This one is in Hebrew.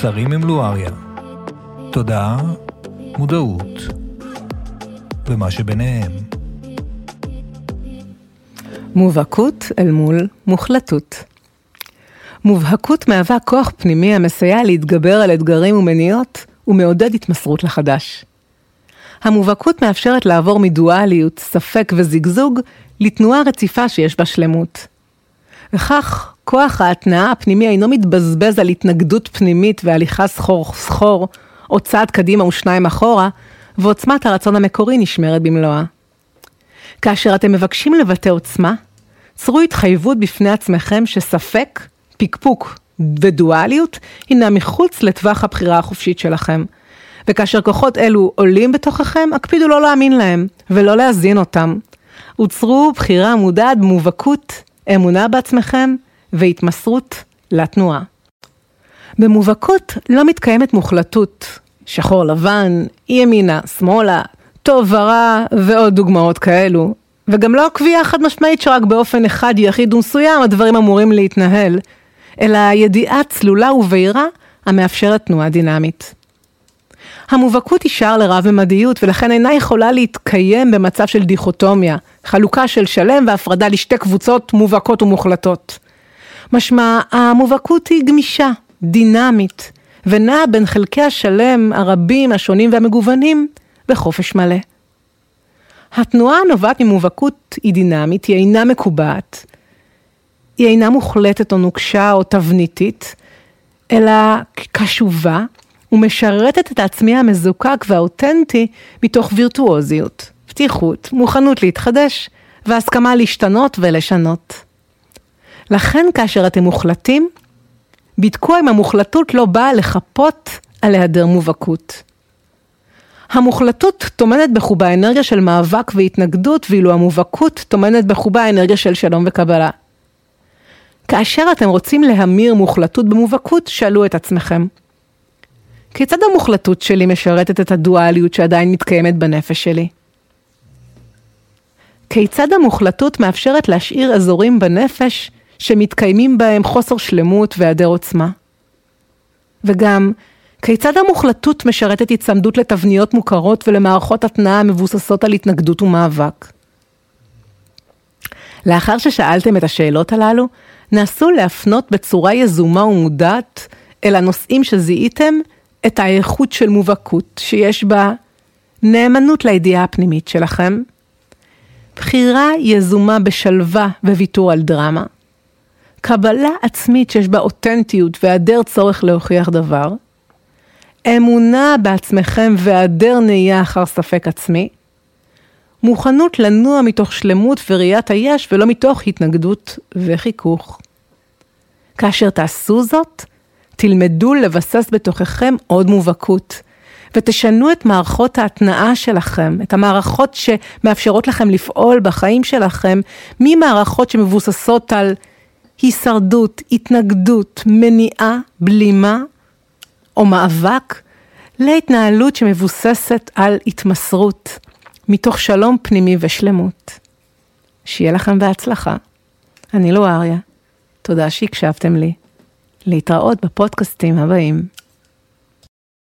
צרים עם לואריה. תודעה, מודעות, ומה שביניהם. מובהקות אל מול מוחלטות. מובהקות מהווה כוח פנימי המסייע להתגבר על אתגרים ומניעות ומעודד התמסרות לחדש. המובהקות מאפשרת לעבור מדואליות, ספק וזגזוג לתנועה רציפה שיש בה שלמות. וכך, כוח ההתנעה הפנימי אינו מתבזבז על התנגדות פנימית והליכה סחור סחור, או צעד קדימה ושניים אחורה, ועוצמת הרצון המקורי נשמרת במלואה. כאשר אתם מבקשים לבטא עוצמה, צרו התחייבות בפני עצמכם שספק, פקפוק ודואליות הינה מחוץ לטווח הבחירה החופשית שלכם. וכאשר כוחות אלו עולים בתוככם, הקפידו לא להאמין להם ולא להזין אותם. עוצרו בחירה מודעת במובהקות, אמונה בעצמכם והתמסרות לתנועה. במובהקות לא מתקיימת מוחלטות, שחור לבן, ימינה, שמאלה, טוב ורע ועוד דוגמאות כאלו. וגם לא קביעה חד משמעית שרק באופן אחד יחיד ומסוים הדברים אמורים להתנהל, אלא ידיעה צלולה ובהירה המאפשרת תנועה דינמית. המובהקות היא שער לרב-ממדיות ולכן אינה יכולה להתקיים במצב של דיכוטומיה, חלוקה של שלם והפרדה לשתי קבוצות מובהקות ומוחלטות. משמע, המובהקות היא גמישה, דינמית, ונעה בין חלקי השלם הרבים, השונים והמגוונים, בחופש מלא. התנועה הנובעת ממובהקות היא דינמית, היא אינה מקובעת, היא אינה מוחלטת או נוקשה או תבניתית, אלא קשובה ומשרתת את העצמי המזוקק והאותנטי מתוך וירטואוזיות, פתיחות, מוכנות להתחדש והסכמה להשתנות ולשנות. לכן כאשר אתם מוחלטים, בדקו אם המוחלטות לא באה לחפות על היעדר מובהקות. המוחלטות טומנת בחובה אנרגיה של מאבק והתנגדות, ואילו המובהקות טומנת בחובה אנרגיה של שלום וקבלה. כאשר אתם רוצים להמיר מוחלטות במובהקות, שאלו את עצמכם. כיצד המוחלטות שלי משרתת את הדואליות שעדיין מתקיימת בנפש שלי? כיצד המוחלטות מאפשרת להשאיר אזורים בנפש שמתקיימים בהם חוסר שלמות והיעדר עוצמה? וגם, כיצד המוחלטות משרתת הצמדות לתבניות מוכרות ולמערכות התנעה המבוססות על התנגדות ומאבק? לאחר ששאלתם את השאלות הללו, נסו להפנות בצורה יזומה ומודעת אל הנושאים שזיהיתם את האיכות של מובהקות שיש בה נאמנות לידיעה הפנימית שלכם, בחירה יזומה בשלווה וויתור על דרמה, קבלה עצמית שיש בה אותנטיות והיעדר צורך להוכיח דבר, אמונה בעצמכם והיעדר נהייה אחר ספק עצמי, מוכנות לנוע מתוך שלמות וראיית היש ולא מתוך התנגדות וחיכוך. כאשר תעשו זאת, תלמדו לבסס בתוככם עוד מובהקות, ותשנו את מערכות ההתנאה שלכם, את המערכות שמאפשרות לכם לפעול בחיים שלכם, ממערכות שמבוססות על הישרדות, התנגדות, מניעה, בלימה או מאבק, להתנהלות שמבוססת על התמסרות, מתוך שלום פנימי ושלמות. שיהיה לכם בהצלחה. אני לא אריה. תודה שהקשבתם לי. להתראות בפודקאסטים הבאים.